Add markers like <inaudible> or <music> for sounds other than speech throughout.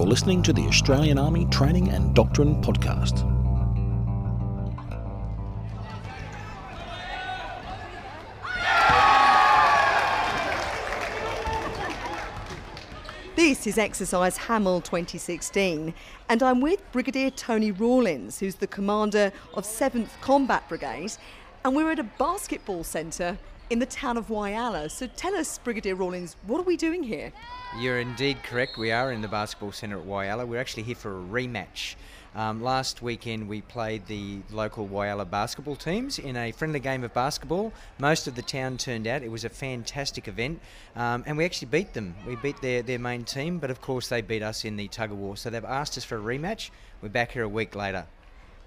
You're listening to the Australian Army Training and Doctrine Podcast. This is Exercise Hamel 2016, and I'm with Brigadier Tony Rawlins, who's the commander of 7th Combat Brigade, and we're at a basketball centre in the town of Whyalla. So tell us, Brigadier Rawlins, what are we doing here? You're indeed correct. We are in the basketball centre at Whyalla. We're actually here for a rematch. Um, last weekend we played the local Whyalla basketball teams in a friendly game of basketball. Most of the town turned out. It was a fantastic event, um, and we actually beat them. We beat their, their main team, but of course they beat us in the tug of war. So they've asked us for a rematch. We're back here a week later.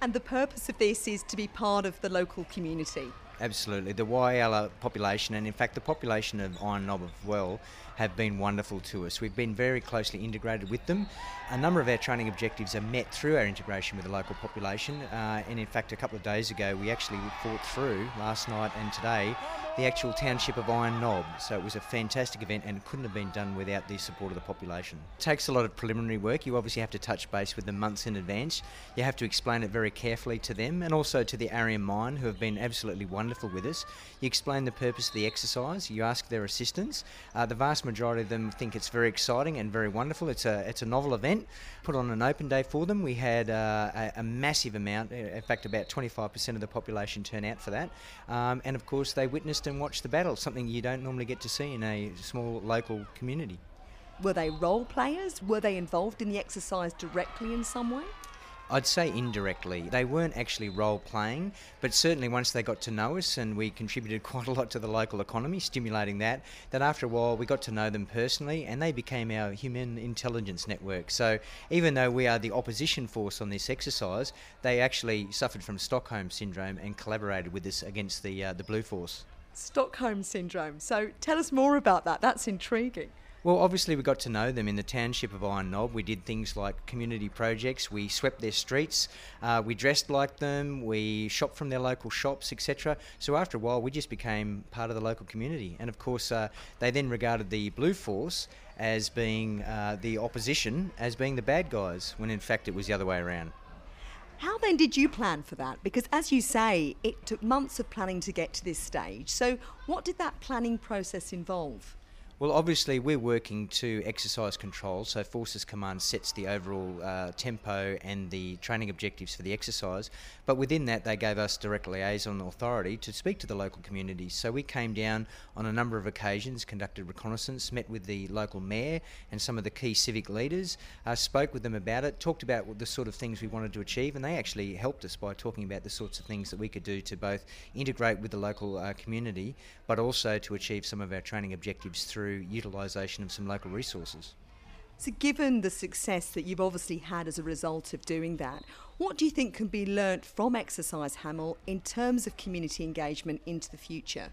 And the purpose of this is to be part of the local community. Absolutely. The Whyalla population, and in fact the population of Iron Knob as well, have been wonderful to us. We've been very closely integrated with them. A number of our training objectives are met through our integration with the local population, uh, and in fact, a couple of days ago, we actually fought through last night and today the actual township of Iron Knob. So it was a fantastic event and it couldn't have been done without the support of the population. It takes a lot of preliminary work. You obviously have to touch base with them months in advance. You have to explain it very carefully to them and also to the Arrium Mine, who have been absolutely wonderful with us. You explain the purpose of the exercise, you ask their assistance. Uh, the vast majority of them think it's very exciting and very wonderful. It's a, it's a novel event. Put on an open day for them. We had uh, a, a, massive amount, in fact, about 25% of the population turn out for that. Um, and of course, they witnessed and watched the battle, something you don't normally get to see in a small local community. Were they role players? Were they involved in the exercise directly in some way? I'd say indirectly. They weren't actually role playing, but certainly once they got to know us and we contributed <laughs> quite a lot to the local economy, stimulating that, that after a while we got to know them personally and they became our human intelligence network. So even though we are the opposition force on this exercise, they actually suffered from Stockholm syndrome and collaborated with us against the, uh, the Blue Force. Stockholm syndrome. So tell us more about that. That's intriguing. Well, obviously, we got to know them in the township of Iron Knob. We did things like community projects. We swept their streets. Uh, we dressed like them. We shopped from their local shops, etc. So after a while, we just became part of the local community. And of course, uh, they then regarded the Blue Force as being uh, the opposition, as being the bad guys, when in fact it was the other way around. How then did you plan for that? Because as you say, it took months of planning to get to this stage. So, what did that planning process involve? Well, obviously, we're working to exercise control, so Forces Command sets the overall uh, tempo and the training objectives for the exercise. But within that, they gave us direct liaison authority to speak to the local communities. So we came down on a number of occasions, conducted reconnaissance, met with the local mayor and some of the key civic leaders, uh, spoke with them about it, talked about the sort of things we wanted to achieve, and they actually helped us by talking about the sorts of things that we could do to both integrate with the local uh, community, but also to achieve some of our training objectives through through utilisation of some local resources. So, given the success that you've obviously had as a result of doing that, what do you think can be learnt from Exercise Hamel in terms of community engagement into the future?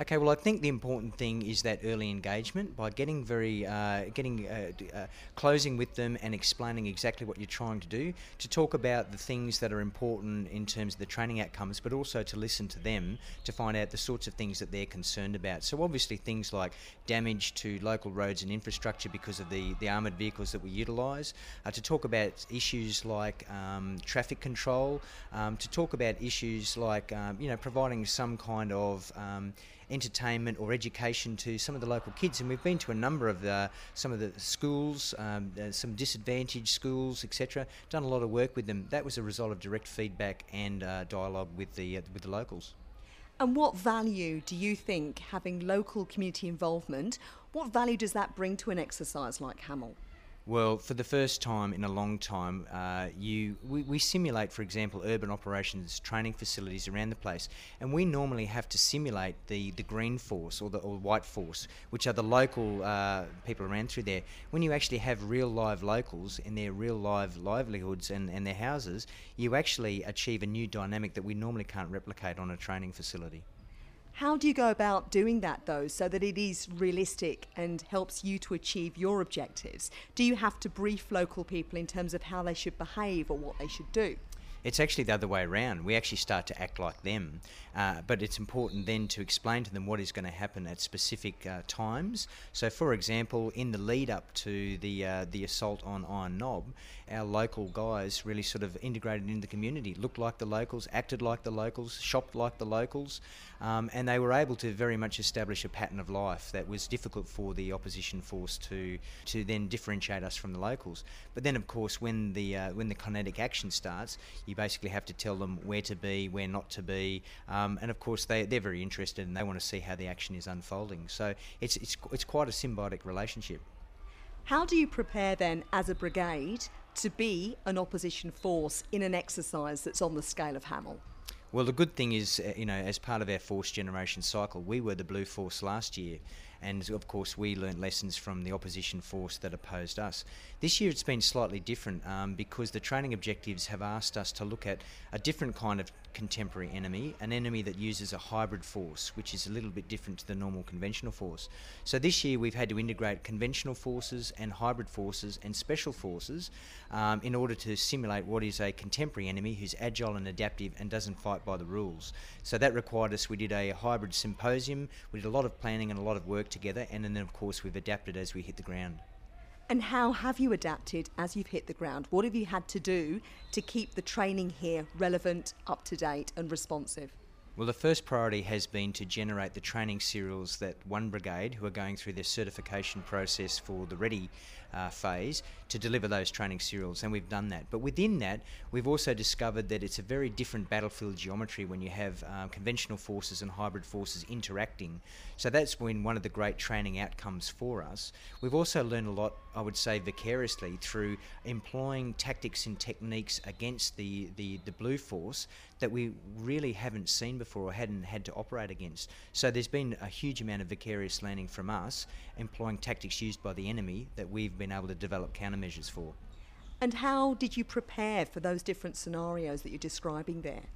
Okay, well, I think the important thing is that early engagement by getting very, uh, getting, uh, uh, closing with them and explaining exactly what you're trying to do, to talk about the things that are important in terms of the training outcomes, but also to listen to them to find out the sorts of things that they're concerned about. So, obviously, things like damage to local roads and infrastructure because of the, the armoured vehicles that we utilise, uh, to talk about issues like um, traffic control, um, to talk about issues like, um, you know, providing some kind of um, entertainment or education to some of the local kids. And we've been to a number of the, some of the schools, um, uh, some disadvantaged schools, etc. Done a lot of work with them. That was a result of direct feedback and uh, dialogue with the uh, with the locals. And what value do you think having local community involvement? What value does that bring to an exercise like Hamel? Well, for the first time in a long time, uh, you we, we, simulate, for example, urban operations training facilities around the place, and we normally have to simulate the, the green force or the or white force, which are the local uh, people around through there. When you actually have real live locals in their real live livelihoods and, and their houses, you actually achieve a new dynamic that we normally can't replicate on a training facility. How do you go about doing that though, so that it is realistic and helps you to achieve your objectives? Do you have to brief local people in terms of how they should behave or what they should do? It's actually the other way around. We actually start to act like them. Uh, but it's important then to explain to them what is going to happen at specific uh, times. So, for example, in the lead up to the uh, the assault on Iron Knob, our local guys really sort of integrated in the community, looked like the locals, acted like the locals, shopped like the locals, um, and they were able to very much establish a pattern of life that was difficult for the opposition force to to then differentiate us from the locals. But then, of course, when the uh, when the kinetic action starts, you basically have to tell them where to be, where not to be. Um, um, and of course, they, they're very interested and they want to see how the action is unfolding. So it's, it's, it's quite a symbiotic relationship. How do you prepare then as a brigade to be an opposition force in an exercise that's on the scale of Hamel? Well, the good thing is, uh, you know, as part of our force generation cycle, we were the Blue Force last year, and of course, we learned lessons from the opposition force that opposed us. This year, it's been slightly different um, because the training objectives have asked us to look at a different kind of contemporary enemy, an enemy that uses a hybrid force, which is a little bit different to the normal conventional force. So this year we've had to integrate conventional forces and hybrid forces and special forces um, in order to simulate what is a contemporary enemy who's agile and adaptive and doesn't fight by the rules. So that required us, we did a hybrid symposium, we did a lot of planning and a lot of work together, and then of course we've adapted as we hit the ground. And how have you adapted as you've hit the ground? What have you had to do to keep the training here relevant, up to date, and responsive? Well, the first priority has been to generate the training serials that one brigade, who are going through their certification process for the ready uh, phase, to deliver those training serials, and we've done that. But within that, we've also discovered that it's a very different battlefield geometry when you have um, conventional forces and hybrid forces interacting. So that's been one of the great training outcomes for us. We've also learned a lot, I would say, vicariously through employing tactics and techniques against the, the, the blue force that we really haven't seen before or hadn't had to operate against. So there's been a huge amount of vicarious learning from us, employing tactics used by the enemy that we've been able to develop countermeasures for. And how did you prepare for those different scenarios that you're describing there?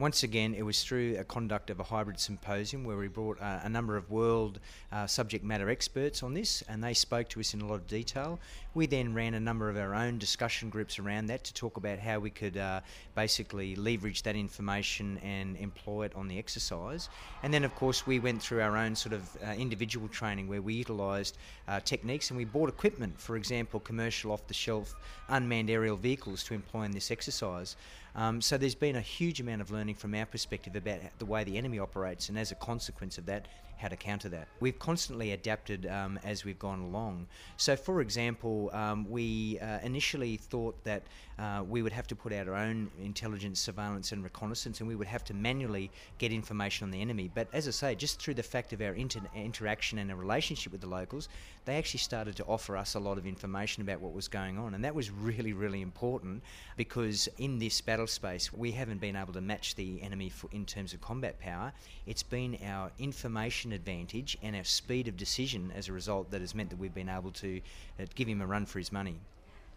Once again, it was through a conduct of a hybrid symposium where we brought uh, a number of world uh, subject matter experts on this, and they spoke to us in a lot of detail. We then ran a number of our own discussion groups around that to talk about how we could uh, basically leverage that information and employ it on the exercise. And then, of course, we went through our own sort of uh, individual training where we utilised uh, techniques and we bought equipment, for example, commercial off the shelf unmanned aerial vehicles to employ in this exercise. Um, so there's been a huge amount of learning from our perspective about the way the enemy operates, and as a consequence of that, how to counter that. We've constantly adapted um, as we've gone along. So, for example, um, we uh, initially thought that uh, we would have to put out our own intelligence, surveillance, and reconnaissance, and we would have to manually get information on the enemy. But as I say, just through the fact of our inter- interaction and a relationship with the locals, they actually started to offer us a lot of information about what was going on, and that was really, really important because in this battle space, we haven't been able to match the enemy for, in terms of combat power. It's been our information advantage and our speed of decision as a result that has meant that we've been able to uh, give him a run for his money.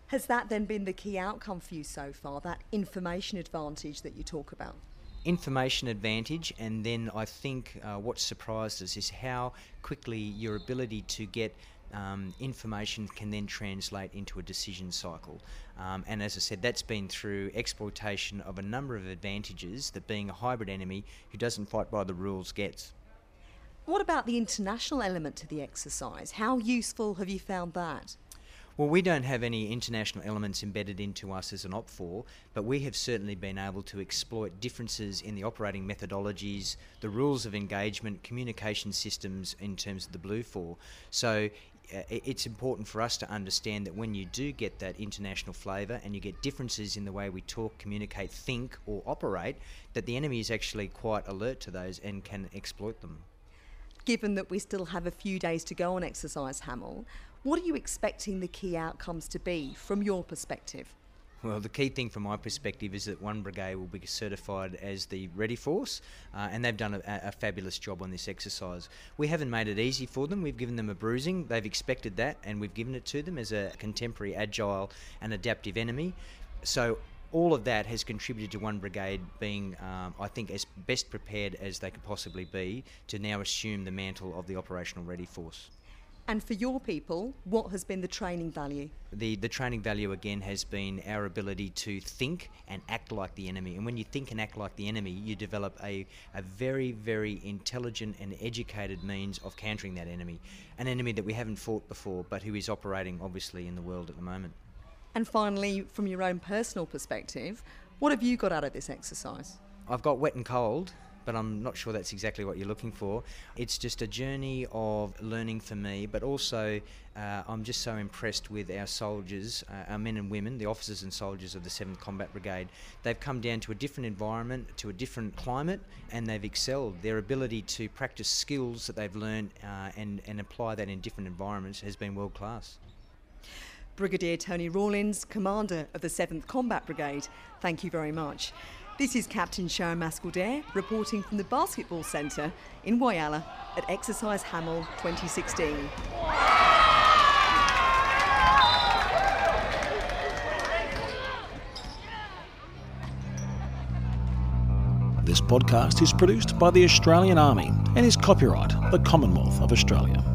Has that then been the key outcome for you so far, that information advantage that you talk about? information advantage, and then I think uh, what surprised us is how quickly your ability to get um, information can then translate into a decision cycle. Um, and as I said, that's been through exploitation of a number of advantages that being a hybrid enemy who doesn't fight by the rules gets. What about the international element to the exercise? How useful have you found that? Well, we don't have any international elements embedded into us as an OPFOR, but we have certainly been able to exploit differences in the operating methodologies, the rules of engagement, communication systems in terms of the Blue Force. So Uh, it's important for us to understand that when you do get that international flavour and you get differences in the way we talk, communicate, think, or operate, that the enemy is actually quite alert to those and can exploit them given that we still have a few days to go on Exercise Hamel, what are you expecting the key outcomes to be from your perspective? Well, the key thing from my perspective is that one brigade will be certified as the ready force, uh, and they've done a, a, fabulous job on this exercise. We haven't made it easy for them. We've given them a bruising. They've expected that, and we've given it to them as a contemporary, agile, and adaptive enemy. So all of that has contributed to one brigade being, um, I think, as best prepared as they could possibly be to now assume the mantle of the operational ready force. And for your people, what has been the training value? The, the training value again has been our ability to think and act like the enemy. And when you think and act like the enemy, you develop a, a very, very intelligent and educated means of countering that enemy. An enemy that we haven't fought before, but who is operating obviously in the world at the moment. And finally, from your own personal perspective, what have you got out of this exercise? I've got wet and cold but I'm not sure that's exactly what you're looking for. It's just a journey of learning for me, but also uh, I'm just so impressed with our soldiers, uh, our men and women, the officers and soldiers of the 7th Combat Brigade. They've come down to a different environment, to a different climate, and they've excelled. Their ability to practice skills that they've learned uh, and, and apply that in different environments has been world class. Brigadier Tony Rawlins, Commander of the 7th Combat Brigade, thank you very much. This is Captain Sharon Mascall-Dare reporting from the Basketball Centre in Whyalla at Exercise Hamel 2016. This podcast is produced by the Australian Army and is copyright the Commonwealth of Australia.